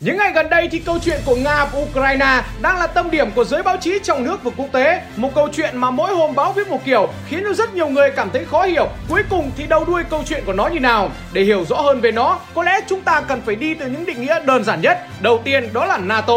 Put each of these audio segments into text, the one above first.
Những ngày gần đây thì câu chuyện của Nga và Ukraine đang là tâm điểm của giới báo chí trong nước và quốc tế. Một câu chuyện mà mỗi hôm báo viết một kiểu khiến cho rất nhiều người cảm thấy khó hiểu. Cuối cùng thì đầu đuôi câu chuyện của nó như nào? Để hiểu rõ hơn về nó, có lẽ chúng ta cần phải đi từ những định nghĩa đơn giản nhất. Đầu tiên đó là NATO.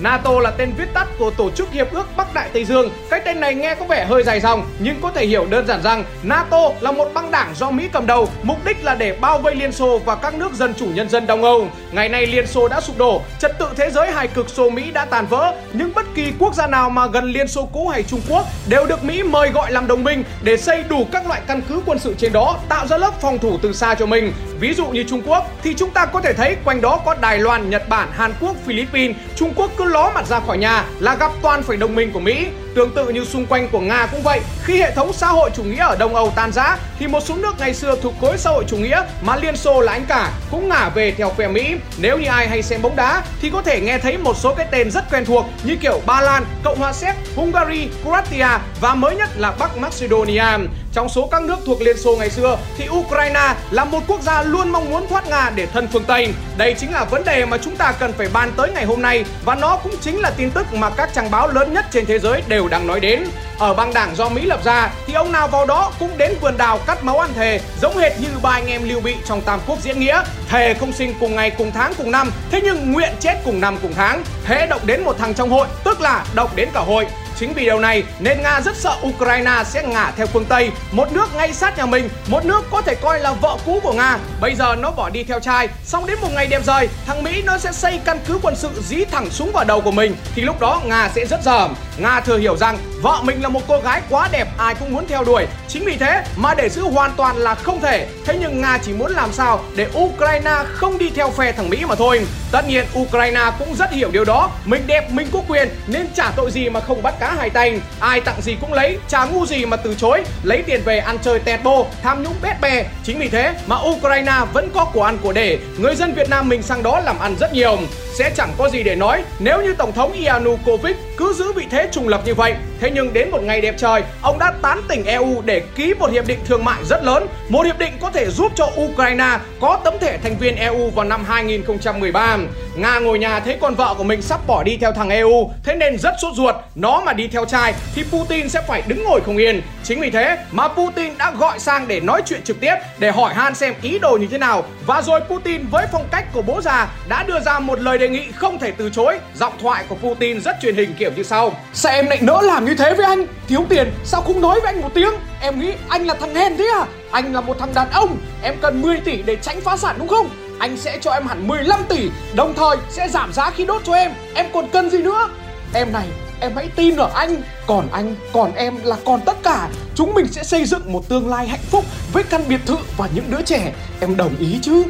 NATO là tên viết tắt của Tổ chức Hiệp ước Bắc Đại Tây Dương. Cái tên này nghe có vẻ hơi dài dòng, nhưng có thể hiểu đơn giản rằng NATO là một băng đảng do Mỹ cầm đầu, mục đích là để bao vây Liên Xô và các nước dân chủ nhân dân Đông Âu. Ngày nay Liên Xô đã sụp đổ, trật tự thế giới hài cực Xô Mỹ đã tàn vỡ, nhưng bất kỳ quốc gia nào mà gần Liên Xô cũ hay Trung Quốc đều được Mỹ mời gọi làm đồng minh để xây đủ các loại căn cứ quân sự trên đó, tạo ra lớp phòng thủ từ xa cho mình. Ví dụ như Trung Quốc thì chúng ta có thể thấy quanh đó có Đài Loan, Nhật Bản, Hàn Quốc, Philippines. Trung Quốc cứ ló mặt ra khỏi nhà là gặp toàn phải đồng minh của Mỹ. Tương tự như xung quanh của Nga cũng vậy, khi hệ thống xã hội chủ nghĩa ở Đông Âu tan rã thì một số nước ngày xưa thuộc khối xã hội chủ nghĩa mà Liên Xô là anh cả cũng ngả về theo phe Mỹ. Nếu như ai hay xem bóng đá thì có thể nghe thấy một số cái tên rất quen thuộc như kiểu Ba Lan, Cộng hòa Séc, Hungary, Croatia và mới nhất là Bắc Macedonia. Trong số các nước thuộc Liên Xô ngày xưa thì Ukraine là một quốc gia luôn mong muốn thoát Nga để thân phương Tây. Đây chính là vấn đề mà chúng ta cần phải bàn tới ngày hôm nay và nó cũng chính là tin tức mà các trang báo lớn nhất trên thế giới đều đang nói đến. Ở băng đảng do Mỹ lập ra, thì ông nào vào đó cũng đến vườn đào cắt máu ăn thề, giống hệt như ba anh em lưu bị trong Tam Quốc diễn nghĩa. Thề không sinh cùng ngày, cùng tháng, cùng năm, thế nhưng nguyện chết cùng năm, cùng tháng. Thế động đến một thằng trong hội, tức là động đến cả hội. Chính vì điều này nên Nga rất sợ Ukraine sẽ ngả theo phương Tây, một nước ngay sát nhà mình, một nước có thể coi là vợ cũ của Nga. Bây giờ nó bỏ đi theo trai, xong đến một ngày đẹp rời, thằng Mỹ nó sẽ xây căn cứ quân sự dí thẳng súng vào đầu của mình, thì lúc đó Nga sẽ rất dởm. Nga thừa hiểu rằng vợ mình là một cô gái quá đẹp ai cũng muốn theo đuổi. Chính vì thế mà để giữ hoàn toàn là không thể. Thế nhưng Nga chỉ muốn làm sao để Ukraine không đi theo phe thằng Mỹ mà thôi. Tất nhiên Ukraine cũng rất hiểu điều đó. Mình đẹp, mình có quyền nên trả tội gì mà không bắt cá hay tành Ai tặng gì cũng lấy, chả ngu gì mà từ chối. Lấy tiền về ăn chơi tẹt bô, tham nhũng bét bè. Chính vì thế mà Ukraine vẫn có của ăn của để. Người dân Việt Nam mình sang đó làm ăn rất nhiều. Sẽ chẳng có gì để nói nếu như Tổng thống Yanukovych cứ giữ vị thế trùng lập như vậy. Thế nhưng đến một ngày đẹp trời, ông đã tán tỉnh EU để ký một hiệp định thương mại rất lớn. Một hiệp định có thể giúp cho Ukraine có tấm thẻ thành viên EU vào năm 2013. Nga ngồi nhà thấy con vợ của mình sắp bỏ đi theo thằng EU, thế nên rất sốt ruột. Nó mà đi theo trai thì Putin sẽ phải đứng ngồi không yên. Chính vì thế mà Putin đã gọi sang để nói chuyện trực tiếp để hỏi han xem ý đồ như thế nào. Và rồi Putin với phong cách của bố già đã đưa ra một lời đề nghị không thể từ chối. Giọng thoại của Putin rất truyền hình kiểu như sau. Sao em lại nỡ làm như thế với anh? Thiếu tiền sao không nói với anh một tiếng? Em nghĩ anh là thằng hèn thế à? Anh là một thằng đàn ông, em cần 10 tỷ để tránh phá sản đúng không? Anh sẽ cho em hẳn 15 tỷ, đồng thời sẽ giảm giá khi đốt cho em. Em còn cần gì nữa? Em này, em hãy tin ở anh Còn anh, còn em là còn tất cả Chúng mình sẽ xây dựng một tương lai hạnh phúc Với căn biệt thự và những đứa trẻ Em đồng ý chứ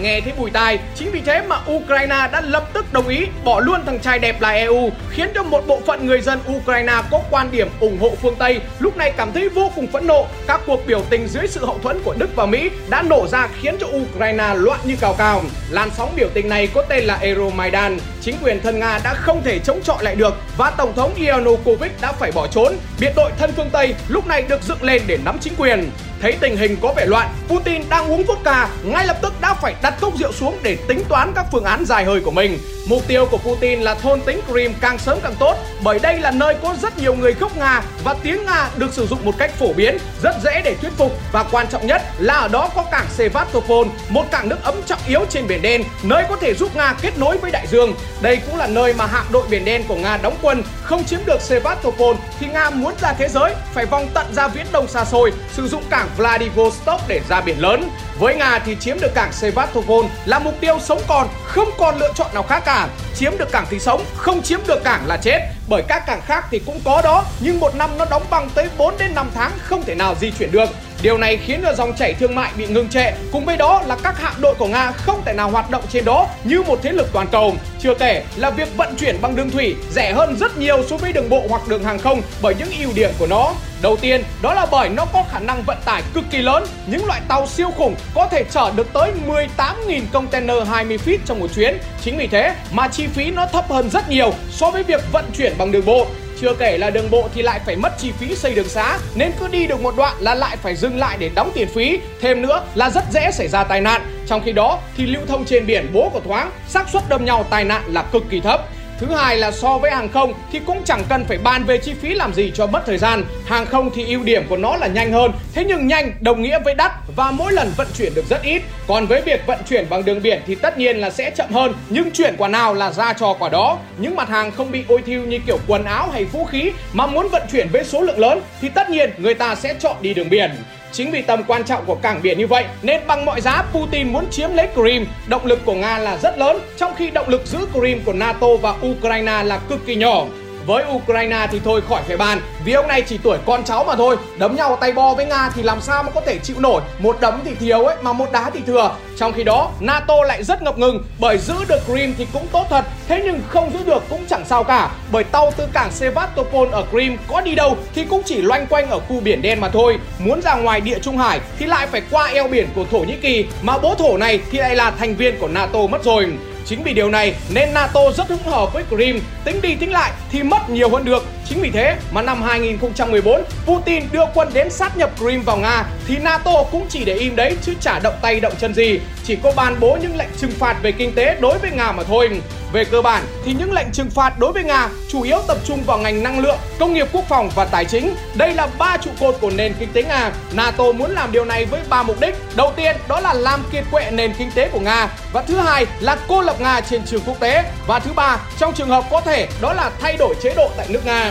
Nghe thấy bùi tai, chính vì thế mà Ukraine đã lập tức đồng ý bỏ luôn thằng trai đẹp là EU, khiến cho một bộ phận người dân Ukraine có quan điểm ủng hộ phương Tây lúc này cảm thấy vô cùng phẫn nộ. Các cuộc biểu tình dưới sự hậu thuẫn của Đức và Mỹ đã nổ ra khiến cho Ukraine loạn như cào cào. Làn sóng biểu tình này có tên là Euromaidan. Chính quyền thân Nga đã không thể chống chọi lại được và Tổng thống Yanukovych đã phải bỏ trốn. Biệt đội thân phương Tây lúc này được dựng lên để nắm chính quyền. Thấy tình hình có vẻ loạn, Putin đang uống vodka, ngay lập tức đã phải đặt cốc rượu xuống để tính toán các phương án dài hơi của mình. Mục tiêu của Putin là thôn tính Crimea càng sớm càng tốt, bởi đây là nơi có rất nhiều người gốc Nga và tiếng Nga được sử dụng một cách phổ biến, rất dễ để thuyết phục và quan trọng nhất là ở đó có cảng Sevastopol, một cảng nước ấm trọng yếu trên biển đen, nơi có thể giúp Nga kết nối với đại dương. Đây cũng là nơi mà hạm đội biển đen của Nga đóng quân, không chiếm được Sevastopol thì Nga muốn ra thế giới phải vòng tận ra viễn đông xa xôi, sử dụng cảng Vladivostok để ra biển lớn. Với Nga thì chiếm được cảng Sevastopol là mục tiêu sống còn, không còn lựa chọn nào khác cả. Chiếm được cảng thì sống, không chiếm được cảng là chết. Bởi các cảng khác thì cũng có đó, nhưng một năm nó đóng băng tới 4 đến 5 tháng không thể nào di chuyển được. Điều này khiến cho dòng chảy thương mại bị ngừng trệ, cùng với đó là các hạm đội của Nga không thể nào hoạt động trên đó như một thế lực toàn cầu. Chưa kể là việc vận chuyển bằng đường thủy rẻ hơn rất nhiều so với đường bộ hoặc đường hàng không bởi những ưu điểm của nó. Đầu tiên, đó là bởi nó có khả năng vận tải cực kỳ lớn, những loại tàu siêu khủng có thể chở được tới 18.000 container 20 feet trong một chuyến. Chính vì thế mà chi phí nó thấp hơn rất nhiều so với việc vận chuyển bằng đường bộ. Chưa kể là đường bộ thì lại phải mất chi phí xây đường xá Nên cứ đi được một đoạn là lại phải dừng lại để đóng tiền phí Thêm nữa là rất dễ xảy ra tai nạn Trong khi đó thì lưu thông trên biển bố của thoáng, xác suất đâm nhau tai nạn là cực kỳ thấp. Thứ hai là so với hàng không thì cũng chẳng cần phải bàn về chi phí làm gì cho mất thời gian. Hàng không thì ưu điểm của nó là nhanh hơn, thế nhưng nhanh đồng nghĩa với đắt và mỗi lần vận chuyển được rất ít. Còn với việc vận chuyển bằng đường biển thì tất nhiên là sẽ chậm hơn, nhưng chuyển quả nào là ra cho quả đó. Những mặt hàng không bị ôi thiêu như kiểu quần áo hay vũ khí mà muốn vận chuyển với số lượng lớn thì tất nhiên người ta sẽ chọn đi đường biển. Chính vì tầm quan trọng của cảng biển như vậy nên bằng mọi giá Putin muốn chiếm lấy Crimea. Động lực của Nga là rất lớn, trong khi động lực giữ Crimea của NATO và Ukraine là cực kỳ nhỏ. Với Ukraine thì thôi khỏi phải bàn. Vì ông này chỉ tuổi con cháu mà thôi. Đấm nhau tay bo với Nga thì làm sao mà có thể chịu nổi? Một đấm thì thiếu ấy, mà một đá thì thừa. Trong khi đó, NATO lại rất ngập ngừng. Bởi giữ được Crimea thì cũng tốt thật. Thế nhưng không giữ được cũng chẳng sao cả. Bởi tàu từ cảng Sevastopol ở Crimea có đi đâu Thì cũng chỉ loanh quanh ở khu biển đen mà thôi. Muốn ra ngoài địa Trung Hải thì lại phải qua eo biển của Thổ Nhĩ Kỳ. Mà bố thổ này thì lại là thành viên của NATO mất rồi. Chính vì điều này nên NATO rất hứng hở với Crimea, tính đi tính lại thì mất nhiều hơn được. Chính vì thế mà năm 2014, Putin đưa quân đến sát nhập Crimea vào Nga thì NATO cũng chỉ để im đấy chứ chả động tay động chân gì, chỉ có ban bố những lệnh trừng phạt về kinh tế đối với Nga mà thôi. Về cơ bản thì những lệnh trừng phạt đối với Nga chủ yếu tập trung vào ngành năng lượng, công nghiệp quốc phòng và tài chính. Đây là ba trụ cột của nền kinh tế Nga. NATO muốn làm điều này với ba mục đích. Đầu tiên đó là làm kiệt quệ nền kinh tế của Nga và thứ hai là cô lập Nga trên trường quốc tế và thứ ba trong trường hợp có thể đó là thay đổi chế độ tại nước Nga.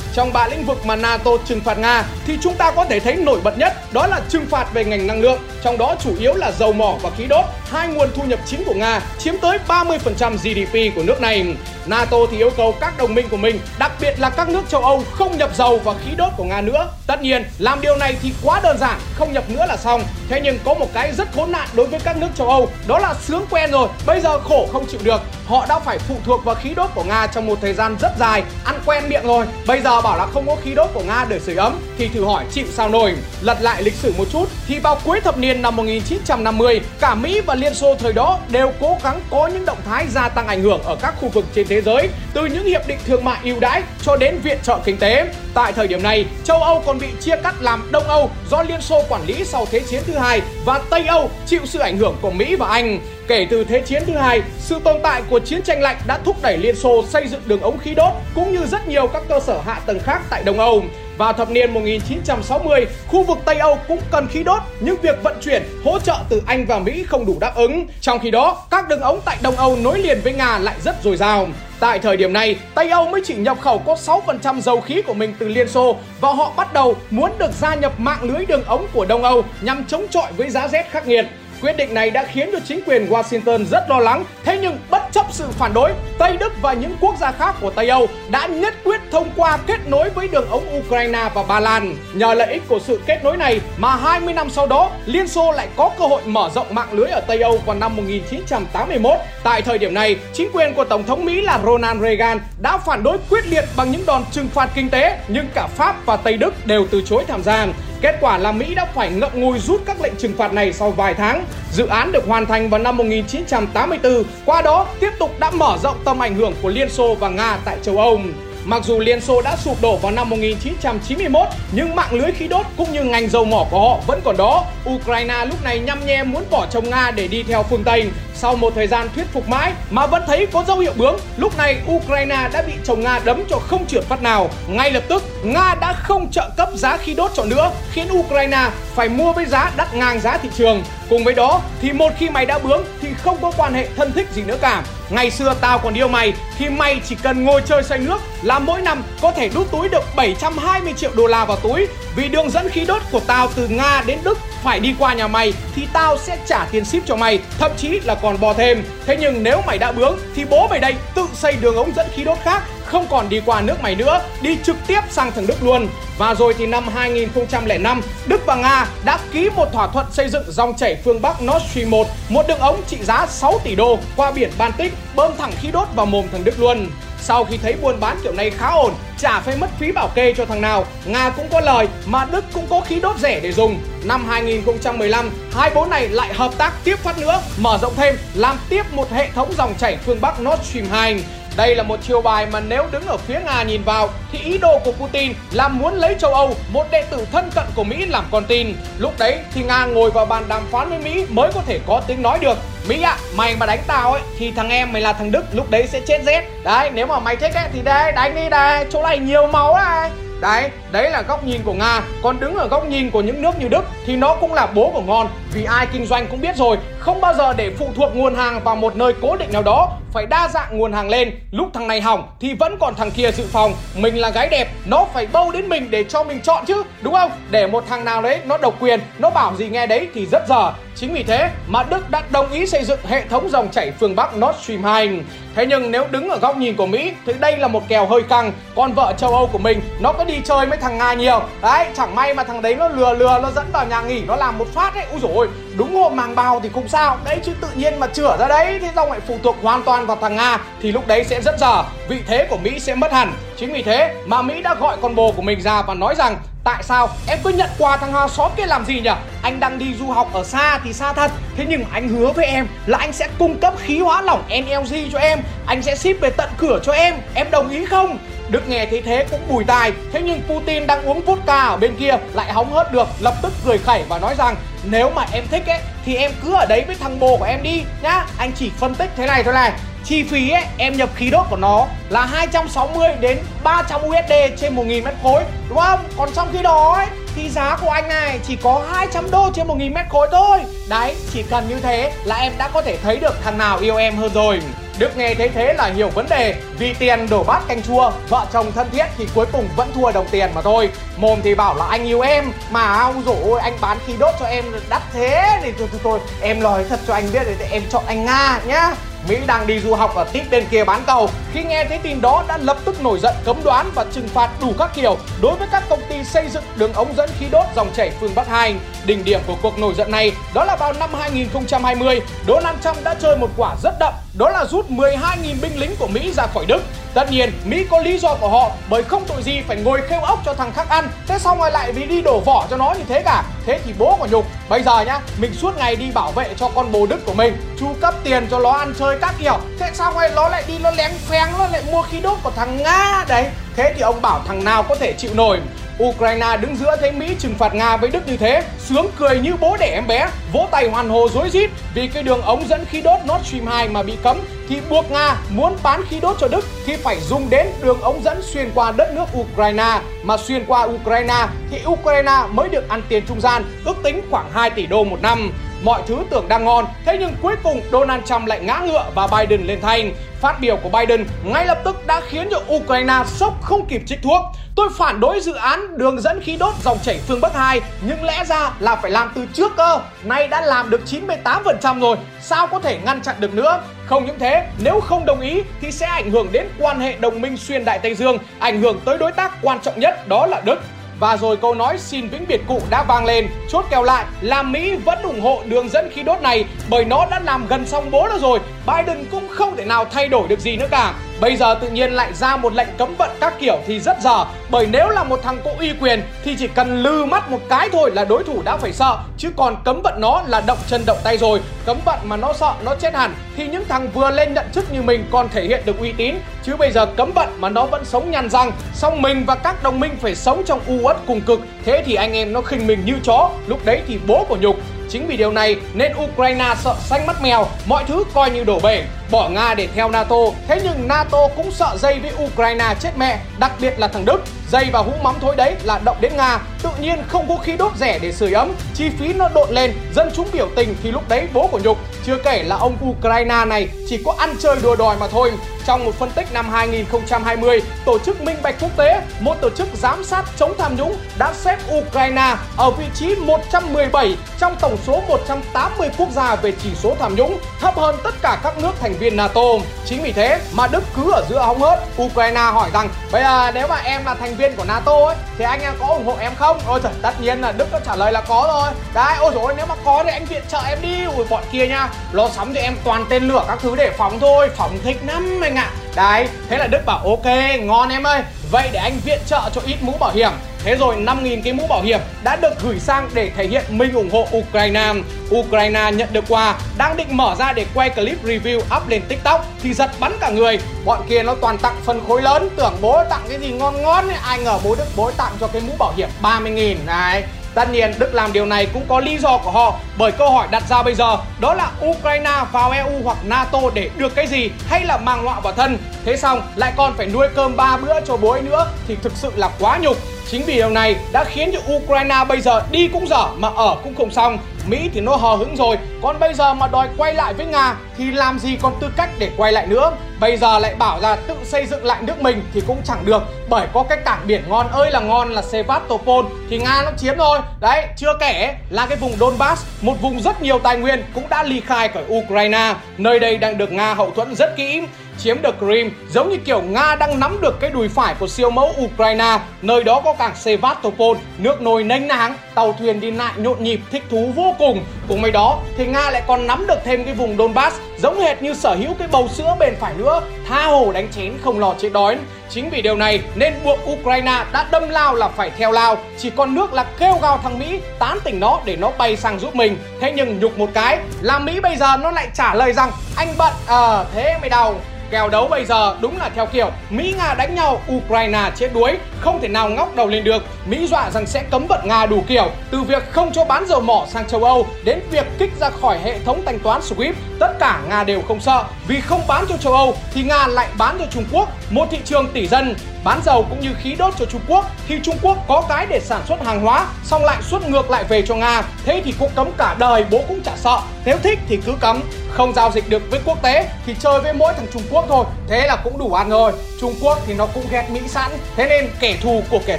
Trong ba lĩnh vực mà NATO trừng phạt Nga thì chúng ta có thể thấy nổi bật nhất đó là trừng phạt về ngành năng lượng, trong đó chủ yếu là dầu mỏ và khí đốt, hai nguồn thu nhập chính của Nga chiếm tới 30% GDP của nước này. NATO thì yêu cầu các đồng minh của mình, đặc biệt là các nước châu Âu không nhập dầu và khí đốt của Nga nữa. Tất nhiên, làm điều này thì quá đơn giản, không nhập nữa là xong. Thế nhưng có một cái rất khốn nạn đối với các nước châu Âu, đó là sướng quen rồi, bây giờ khổ không chịu được. Họ đã phải phụ thuộc vào khí đốt của Nga trong một thời gian rất dài, ăn quen miệng rồi. Bây giờ bảo là không có khí đốt của Nga để sưởi ấm thì thử hỏi chịu sao nổi. Lật lại lịch sử một chút thì vào cuối thập niên năm 1950, cả Mỹ và Liên Xô thời đó đều cố gắng có những động thái gia tăng ảnh hưởng ở các khu vực trên thế giới, từ những hiệp định thương mại ưu đãi cho đến viện trợ kinh tế. Tại thời điểm này, châu Âu còn bị chia cắt làm Đông Âu do Liên Xô quản lý sau Thế chiến thứ hai và Tây Âu chịu sự ảnh hưởng của Mỹ và Anh. Kể từ Thế chiến thứ hai, sự tồn tại của chiến tranh lạnh đã thúc đẩy Liên Xô xây dựng đường ống khí đốt cũng như rất nhiều các cơ sở hạ tầng khác tại Đông Âu. Vào thập niên 1960, khu vực Tây Âu cũng cần khí đốt, nhưng việc vận chuyển, hỗ trợ từ Anh và Mỹ không đủ đáp ứng. Trong khi đó, các đường ống tại Đông Âu nối liền với Nga lại rất dồi dào. Tại thời điểm này, Tây Âu mới chỉ nhập khẩu có 6% dầu khí của mình từ Liên Xô và họ bắt đầu muốn được gia nhập mạng lưới đường ống của Đông Âu nhằm chống chọi với giá rét khắc nghiệt. Quyết định này đã khiến cho chính quyền Washington rất lo lắng. Thế nhưng bất chấp sự phản đối, Tây Đức và những quốc gia khác của Tây Âu đã nhất quyết thông qua kết nối với đường ống Ukraine và Ba Lan. Nhờ lợi ích của sự kết nối này mà 20 năm sau đó, Liên Xô lại có cơ hội mở rộng mạng lưới ở Tây Âu vào năm 1981. Tại thời điểm này, chính quyền của Tổng thống Mỹ là Ronald Reagan đã phản đối quyết liệt bằng những đòn trừng phạt kinh tế, nhưng cả Pháp và Tây Đức đều từ chối tham gia. Kết quả là Mỹ đã phải ngậm ngùi rút các lệnh trừng phạt này sau vài tháng. Dự án được hoàn thành vào năm 1984, qua đó tiếp tục đã mở rộng tầm ảnh hưởng của Liên Xô và Nga tại châu Âu. Mặc dù Liên Xô đã sụp đổ vào năm 1991, nhưng mạng lưới khí đốt cũng như ngành dầu mỏ của họ vẫn còn đó. Ukraine lúc này nhăm nhe muốn bỏ chồng Nga để đi theo phương Tây. Sau một thời gian thuyết phục mãi mà vẫn thấy có dấu hiệu bướng, lúc này Ukraine đã bị chồng Nga đấm cho không trượt phát nào. Ngay lập tức, Nga đã không trợ cấp giá khí đốt cho nữa, khiến Ukraine phải mua với giá đắt ngang giá thị trường. Cùng với đó thì một khi mày đã bướng thì không có quan hệ thân thích gì nữa cả. Ngày xưa tao còn yêu mày thì mày chỉ cần ngồi chơi xoay nước là mỗi năm có thể đút túi được 720 triệu đô la vào túi vì đường dẫn khí đốt của tao từ Nga đến Đức phải đi qua nhà mày thì tao sẽ trả tiền ship cho mày, thậm chí là còn bò thêm. Thế nhưng nếu mày đã bướng thì bố mày đây tự xây đường ống dẫn khí đốt khác không còn đi qua nước mày nữa, đi trực tiếp sang thằng Đức luôn. Và rồi thì năm 2005, Đức và Nga đã ký một thỏa thuận xây dựng dòng chảy phương Bắc Nord Stream 1, một đường ống trị giá 6 tỷ đô qua biển Baltic, bơm thẳng khí đốt vào mồm thằng Đức luôn. Sau khi thấy buôn bán kiểu này khá ổn, chả phải mất phí bảo kê cho thằng nào, Nga cũng có lời mà Đức cũng có khí đốt rẻ để dùng. Năm 2015, hai bố này lại hợp tác tiếp phát nữa, mở rộng thêm, làm tiếp một hệ thống dòng chảy phương Bắc Nord Stream 2. Đây là một chiêu bài mà nếu đứng ở phía Nga nhìn vào thì ý đồ của Putin là muốn lấy châu Âu, một đệ tử thân cận của Mỹ làm con tin. Lúc đấy thì Nga ngồi vào bàn đàm phán với Mỹ mới có thể có tiếng nói được. Mỹ ạ, à, mày mà đánh tao ấy thì thằng em mày là thằng Đức lúc đấy sẽ chết rét. Đấy, nếu mà mày thích ấy thì đây, đánh đi đây, chỗ này nhiều máu này. Đấy, đấy là góc nhìn của Nga. Còn đứng ở góc nhìn của những nước như Đức Thì nó cũng là bố của ngon. Vì ai kinh doanh cũng biết rồi Không bao giờ để phụ thuộc nguồn hàng vào một nơi cố định nào đó. Phải đa dạng nguồn hàng lên. Lúc thằng này hỏng thì vẫn còn thằng kia dự phòng. Mình là gái đẹp Nó phải bâu đến mình để cho mình chọn chứ Đúng không? Để một thằng nào đấy nó độc quyền Nó bảo gì nghe đấy thì rất dở. Chính vì thế mà Đức đã đồng ý xây dựng hệ thống dòng chảy phương Bắc Nord Stream 2 Thế nhưng nếu đứng ở góc nhìn của Mỹ thì đây là một kèo hơi căng. Con vợ châu Âu của mình, nó có đi chơi với thằng Nga nhiều. Đấy, chẳng may mà thằng đấy nó lừa lừa, nó dẫn vào nhà nghỉ, nó làm một phát ấy. Úi dồi ôi, đúng hôm màng bào thì không sao. Đấy, chứ tự nhiên mà chửa ra đấy thì dòng lại phụ thuộc hoàn toàn vào thằng Nga, Thì lúc đấy sẽ rất dở. Vị thế của Mỹ sẽ mất hẳn. Chính vì thế mà Mỹ đã gọi con bồ của mình ra và nói rằng Tại sao? Em cứ nhận quà thằng Hà xóm kia làm gì nhỉ? Anh đang đi du học ở xa thì xa thật. Thế nhưng anh hứa với em là anh sẽ cung cấp khí hóa lỏng NLG cho em. Anh sẽ ship về tận cửa cho em. Em đồng ý không? Đức nghe thấy thế cũng bùi tai. Thế nhưng Putin đang uống vodka ở bên kia, lại hóng hớt được, Lập tức cười khẩy và nói rằng nếu mà em thích ấy thì em cứ ở đấy với thằng bồ của em đi nhá. Anh chỉ phân tích thế này thôi này. Chi phí ấy, em nhập khí đốt của nó là 260 đến 300 USD trên 1000 mét khối Đúng không? Còn trong khi đó ấy, thì giá của anh này chỉ có 200 đô trên 1000 mét khối thôi. Đấy, chỉ cần như thế là em đã có thể thấy được thằng nào yêu em hơn rồi. Đức nghe thấy thế là hiểu vấn đề. Vì tiền đổ bát canh chua Vợ chồng thân thiết thì cuối cùng vẫn thua đồng tiền mà thôi. Mồm thì bảo là anh yêu em Mà ông dỗ ôi anh bán khí đốt cho em đắt thế. Thì thôi, thôi, thôi Em nói thật cho anh biết để em chọn anh Nga nhá. Mỹ đang đi du học ở tít bên kia bán cầu. Khi nghe thấy tin đó đã lập tức nổi giận cấm đoán và trừng phạt đủ các kiểu. Đối với các công ty xây dựng đường ống dẫn khí đốt dòng chảy phương Bắc 2 Đỉnh điểm của cuộc nổi giận này đó là vào năm 2020 Donald Trump đã chơi một quả rất đậm đó là rút 12.000 binh lính của Mỹ ra khỏi Đức. Tất nhiên, Mỹ có lý do của họ bởi không tội gì phải ngồi khêu ốc cho thằng khác ăn. Thế xong rồi lại vì đi đổ vỏ cho nó như thế cả? Thế thì bố của nhục Bây giờ nhá, mình suốt ngày đi bảo vệ cho con bồ Đức của mình Chu cấp tiền cho nó ăn chơi các kiểu. Thế xong rồi nó lại đi nó lén phén Nó lại mua khí đốt của thằng Nga Đấy, thế thì ông bảo thằng nào có thể chịu nổi? Ukraine đứng giữa thấy Mỹ trừng phạt Nga với Đức như thế, sướng cười như bố đẻ em bé, vỗ tay hoàn hồ dối rít. Vì cái đường ống dẫn khí đốt Nord Stream 2 mà bị cấm thì buộc Nga muốn bán khí đốt cho Đức thì phải dùng đến đường ống dẫn xuyên qua đất nước Ukraine. Mà xuyên qua Ukraine thì Ukraine mới được ăn tiền trung gian ước tính khoảng 2 tỷ đô một năm mọi thứ tưởng đang ngon thế nhưng cuối cùng Donald Trump lại ngã ngựa và Biden lên thanh phát biểu của Biden ngay lập tức đã khiến cho Ukraine sốc không kịp trích thuốc Tôi phản đối dự án đường dẫn khí đốt dòng chảy phương Bắc 2 nhưng lẽ ra là phải làm từ trước cơ. Nay đã làm được 98% rồi, sao có thể ngăn chặn được nữa? Không những thế, nếu không đồng ý thì sẽ ảnh hưởng đến quan hệ đồng minh xuyên Đại Tây Dương, ảnh hưởng tới đối tác quan trọng nhất đó là Đức. Và rồi câu nói xin vĩnh biệt cụ đã vang lên. Chốt kèo lại là Mỹ vẫn ủng hộ đường dẫn khí đốt này Bởi nó đã làm gần xong bố nó rồi. Biden cũng không thể nào thay đổi được gì nữa cả. Bây giờ tự nhiên lại ra một lệnh cấm vận các kiểu thì rất dở. Bởi nếu là một thằng có uy quyền thì chỉ cần lư mắt một cái thôi là đối thủ đã phải sợ. Chứ còn cấm vận nó là động chân động tay rồi. Cấm vận mà nó sợ nó chết hẳn. Thì những thằng vừa lên nhận chức như mình còn thể hiện được uy tín. Chứ bây giờ cấm vận mà nó vẫn sống nhăn răng. Xong mình và các đồng minh phải sống trong u uất cùng cực. Thế thì anh em nó khinh mình như chó. Lúc đấy thì bố của nhục. Chính vì điều này nên Ukraine sợ xanh mắt mèo, mọi thứ coi như đổ bể, bỏ Nga để theo NATO. Thế nhưng NATO cũng sợ dây với Ukraine chết mẹ, đặc biệt là thằng Đức. Dây và hũ mắm thối đấy là động đến Nga, tự nhiên không có khí đốt rẻ để sưởi ấm, chi phí nó độn lên, dân chúng biểu tình thì lúc đấy bố của nhục. Chưa kể là ông Ukraine này chỉ có ăn chơi đùa đòi mà thôi. Trong một phân tích năm 2020, Tổ chức Minh Bạch Quốc tế, một tổ chức giám sát chống tham nhũng đã xếp Ukraine ở vị trí 117 trong tổng số 180 quốc gia về chỉ số tham nhũng, thấp hơn tất cả các nước thành viên NATO. Chính vì thế mà Đức cứ ở giữa hóng hớt. Ukraine hỏi rằng bây giờ nếu mà em là thành viên của NATO ấy thì anh em có ủng hộ em không? Ôi trời, tất nhiên là Đức đã trả lời là có rồi. Đấy, ôi rồi nếu mà có thì anh viện trợ em đi. Ui bọn kia nha, lo sắm cho em toàn tên lửa các thứ để phóng thôi, phóng thích lắm anh ạ. À. Đấy, thế là Đức bảo ok, ngon em ơi Vậy để anh viện trợ cho ít mũ bảo hiểm Thế rồi 5.000 cái mũ bảo hiểm đã được gửi sang để thể hiện mình ủng hộ Ukraine. Ukraine nhận được quà, đang định mở ra để quay clip review up lên TikTok thì giật bắn cả người. Bọn kia nó toàn tặng phân khối lớn, tưởng bố tặng cái gì ngon ngon ấy. Ai ngờ bố Đức bố tặng cho cái mũ bảo hiểm 30.000 này. Tất nhiên Đức làm điều này cũng có lý do của họ Bởi câu hỏi đặt ra bây giờ Đó là Ukraine vào EU hoặc NATO để được cái gì Hay là mang họa vào thân Thế xong lại còn phải nuôi cơm ba bữa cho bố ấy nữa Thì thực sự là quá nhục Chính vì điều này đã khiến cho Ukraine bây giờ đi cũng dở mà ở cũng không xong. Mỹ thì nó hờ hững rồi, Còn bây giờ mà đòi quay lại với Nga Thì làm gì còn tư cách để quay lại nữa? Bây giờ lại bảo là tự xây dựng lại nước mình Thì cũng chẳng được, Bởi có cái cảng biển ngon ơi là ngon là Sevastopol Thì Nga nó chiếm rồi Đấy, chưa kể là cái vùng Donbass, Một vùng rất nhiều tài nguyên cũng đã ly khai khỏi Ukraine. Nơi đây đang được Nga hậu thuẫn rất kỹ, chiếm được Crimea, giống như kiểu Nga đang nắm được cái đùi phải của siêu mẫu Ukraine. Nơi đó có cảng Sevastopol nước nồi nênh náng tàu thuyền đi lại nhộn nhịp thích thú vô cùng. Cùng với đó thì Nga lại còn nắm được thêm cái vùng Donbass giống hệt như sở hữu cái bầu sữa bền phải nữa tha hồ đánh chén không lo chết đói. Chính vì điều này nên buộc Ukraine đã đâm lao là phải theo lao. Chỉ còn nước là kêu gào thằng Mỹ tán tỉnh nó để nó bay sang giúp mình. Thế nhưng nhục một cái là Mỹ bây giờ nó lại trả lời rằng Anh bận, ờ à, thế mày đau. Kèo đấu bây giờ đúng là theo kiểu Mỹ Nga đánh nhau, Ukraine chết đuối, không thể nào ngóc đầu lên được. Mỹ dọa rằng sẽ cấm vận Nga đủ kiểu, từ việc không cho bán dầu mỏ sang châu Âu đến việc kích ra khỏi hệ thống thanh toán SWIFT, tất cả Nga đều không sợ. Vì không bán cho châu Âu thì Nga lại bán cho Trung Quốc, một thị trường tỷ dân. Bán dầu cũng như khí đốt cho Trung Quốc. Thì Trung Quốc có cái để sản xuất hàng hóa xong lại xuất ngược lại về cho Nga. Thế thì cũng cấm cả đời bố cũng chả sợ. Nếu thích thì cứ cấm. Không giao dịch được với quốc tế thì chơi với mỗi thằng Trung Quốc thôi. Thế là cũng đủ ăn rồi. Trung Quốc thì nó cũng ghét Mỹ sẵn. Thế nên kẻ thù của kẻ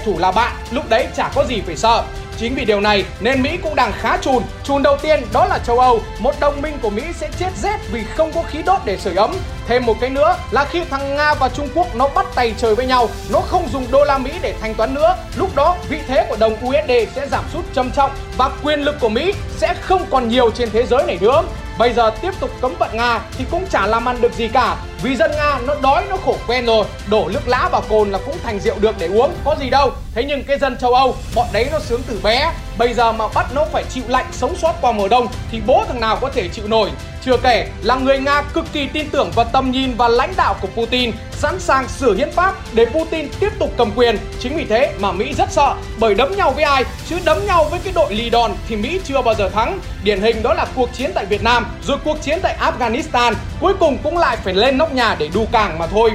thù là bạn. Lúc đấy chả có gì phải sợ. Chính vì điều này nên Mỹ cũng đang khá chùn. Chùn đầu tiên đó là châu Âu. Một đồng minh của Mỹ sẽ chết rét vì không có khí đốt để sưởi ấm. Thêm một cái nữa là khi thằng Nga và Trung Quốc nó bắt tay chơi với nhau, nó không dùng đô la Mỹ để thanh toán nữa. Lúc đó vị thế của đồng USD sẽ giảm sút trầm trọng và quyền lực của Mỹ sẽ không còn nhiều trên thế giới này nữa. Bây giờ tiếp tục cấm vận Nga thì cũng chả làm ăn được gì cả. Vì dân Nga nó đói nó khổ quen rồi. Đổ nước lá vào cồn là cũng thành rượu được để uống Có gì đâu. Thế nhưng cái dân châu Âu Bọn đấy nó sướng từ bé. Bây giờ mà bắt nó phải chịu lạnh sống sót qua mùa đông Thì bố thằng nào có thể chịu nổi? Chưa kể là người Nga cực kỳ tin tưởng vào tầm nhìn và lãnh đạo của Putin, sẵn sàng sửa hiến pháp để Putin tiếp tục cầm quyền. Chính vì thế mà Mỹ rất sợ bởi đấm nhau với ai, chứ đấm nhau với cái đội lì đòn thì Mỹ chưa bao giờ thắng. Điển hình đó là cuộc chiến tại Việt Nam, rồi cuộc chiến tại Afghanistan, cuối cùng cũng lại phải lên nóc nhà để đu càng mà thôi.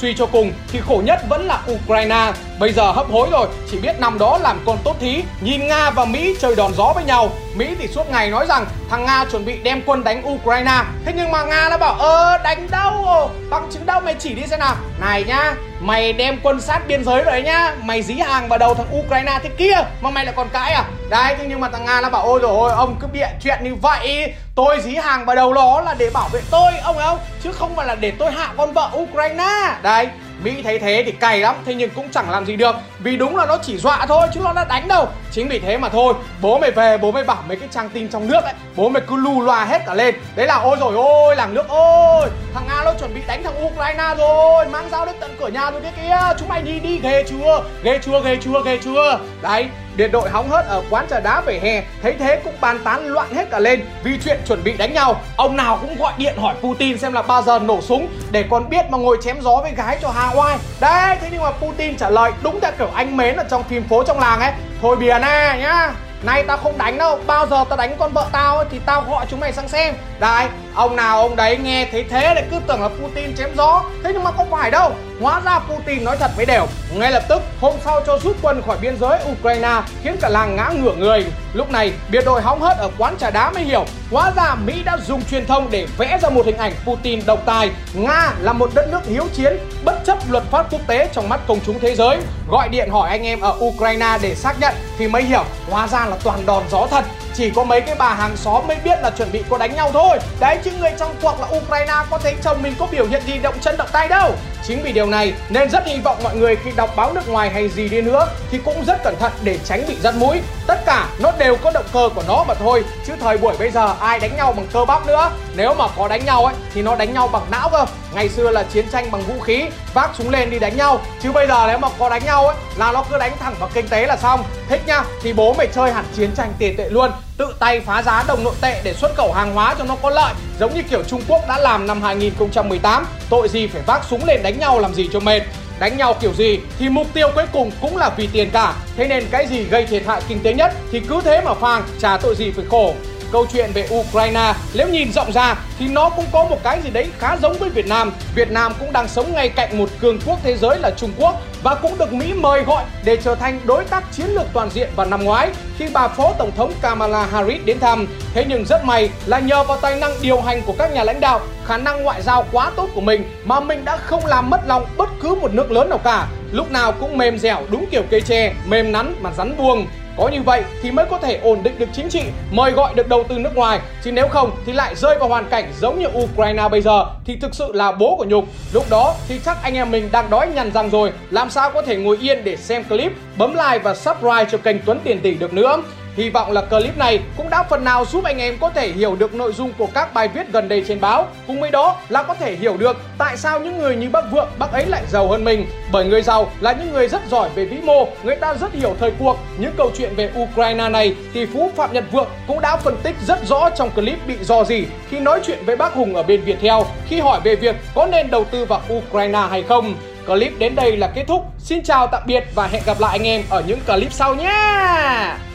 Suy cho cùng thì khổ nhất vẫn là Ukraine. Bây giờ hấp hối rồi, chỉ biết nằm đó làm con tốt thí Nhìn Nga và Mỹ chơi đòn gió với nhau. Mỹ thì suốt ngày nói rằng thằng Nga chuẩn bị đem quân đánh Ukraine. Thế nhưng mà Nga nó bảo ơ đánh đâu? Bằng chứng đâu? Mày chỉ đi xem nào. Này nhá Mày đem quân sát biên giới rồi đấy nhá. Mày dí hàng vào đầu thằng Ukraine thế kia Mà mày lại còn cãi à? Đấy thế nhưng mà thằng Nga nó bảo ôi rồi ôi ông cứ bịa chuyện như vậy. Tôi dí hàng vào đầu nó là để bảo vệ tôi, Ông không? Chứ không phải là để tôi hạ con vợ Ukraine. Đấy Mỹ thấy thế thì cày lắm, Thế nhưng cũng chẳng làm gì được. Vì đúng là nó chỉ dọa thôi, chứ nó đã đánh đâu. Chính vì thế mà thôi, Bố mày về, bố mày bảo mấy cái trang tin trong nước ấy, Bố mày cứ lù loa hết cả lên. Đấy là, ôi rồi ôi, làng nước ôi Thằng Nga nó chuẩn bị đánh thằng Ukraine rồi, Mang dao đến tận cửa nhà rồi kia kia Chúng mày đi đi, ghê chưa? Ghê chưa ghê chưa ghê chưa? Đấy để đội hóng hớt ở quán trà đá về hè thấy thế cũng bàn tán loạn hết cả lên vì chuyện chuẩn bị đánh nhau. Ông nào cũng gọi điện hỏi Putin xem là bao giờ nổ súng để còn biết mà ngồi chém gió với gái cho hà oai. Đấy, thế nhưng mà Putin trả lời đúng theo kiểu anh mến ở trong phim phố trong làng ấy. Thôi bìa nè nhá, Nay tao không đánh đâu Bao giờ tao đánh con vợ tao ấy, Thì tao gọi chúng mày sang xem Đấy Ông nào ông đấy nghe thấy thế lại cứ tưởng là Putin chém gió Thế nhưng mà không phải đâu Hóa ra Putin nói thật với đều. Ngay lập tức, hôm sau cho rút quân khỏi biên giới Ukraine Khiến cả làng ngã ngửa người. Lúc này, biệt đội hóng hớt ở quán trà đá mới hiểu. Hóa ra Mỹ đã dùng truyền thông để vẽ ra một hình ảnh Putin độc tài. Nga là một đất nước hiếu chiến, Bất chấp luật pháp quốc tế trong mắt công chúng thế giới. Gọi điện hỏi anh em ở Ukraine để xác nhận Thì mới hiểu. Hóa ra là toàn đòn gió thật chỉ có mấy cái bà hàng xóm mới biết là chuẩn bị có đánh nhau thôi. Đấy, chứ người trong cuộc là Ukraine có thấy chồng mình có biểu hiện gì động chân động tay đâu? Chính vì điều này nên rất hy vọng mọi người khi đọc báo nước ngoài hay gì đi nữa thì cũng rất cẩn thận để tránh bị dắt mũi. Tất cả nó đều có động cơ của nó mà thôi chứ thời buổi bây giờ ai đánh nhau bằng cơ bắp nữa. Nếu mà có đánh nhau ấy, thì nó đánh nhau bằng não cơ. Ngày xưa là chiến tranh bằng vũ khí, vác súng lên đi đánh nhau. Chứ bây giờ nếu mà có đánh nhau ấy, là nó cứ đánh thẳng vào kinh tế là xong. Thích nhá thì bố mày chơi hẳn chiến tranh tiền tệ luôn. Tự tay phá giá đồng nội tệ để xuất khẩu hàng hóa cho nó có lợi. Giống như kiểu Trung Quốc đã làm năm 2018 tội gì phải vác súng lên đánh nhau làm gì cho mệt đánh nhau kiểu gì thì mục tiêu cuối cùng cũng là vì tiền cả. Thế nên cái gì gây thiệt hại kinh tế nhất thì cứ thế mà phang trả tội gì phải khổ câu chuyện về Ukraine nếu nhìn rộng ra thì nó cũng có một cái gì đấy khá giống với Việt Nam. Việt Nam cũng đang sống ngay cạnh một cường quốc thế giới là Trung Quốc và cũng được Mỹ mời gọi để trở thành đối tác chiến lược toàn diện vào năm ngoái khi bà Phó Tổng thống Kamala Harris đến thăm. Thế nhưng rất may là nhờ vào tài năng điều hành của các nhà lãnh đạo, khả năng ngoại giao quá tốt của mình mà mình đã không làm mất lòng bất cứ một nước lớn nào cả. Lúc nào cũng mềm dẻo đúng kiểu cây tre, mềm nắn mà rắn buông. Có như vậy thì mới có thể ổn định được chính trị, mời gọi được đầu tư nước ngoài. Chứ nếu không thì lại rơi vào hoàn cảnh giống như Ukraine bây giờ thì thực sự là bố của nhục. Lúc đó thì chắc anh em mình đang đói nhằn răng rồi, làm sao có thể ngồi yên để xem clip, bấm like và subscribe cho kênh Tuấn Tiền Tỷ được nữa. Hy vọng là clip này cũng đã phần nào giúp anh em có thể hiểu được nội dung của các bài viết gần đây trên báo. Cùng với đó là có thể hiểu được tại sao những người như bác Vượng, bác ấy lại giàu hơn mình. Bởi người giàu là những người rất giỏi về vĩ mô, người ta rất hiểu thời cuộc. Những câu chuyện về Ukraine này, tỷ phú Phạm Nhật Vượng cũng đã phân tích rất rõ trong clip bị do gì khi nói chuyện với bác Hùng ở bên Viettel khi hỏi về việc có nên đầu tư vào Ukraine hay không. Clip đến đây là kết thúc. Xin chào tạm biệt và hẹn gặp lại anh em ở những clip sau nhé.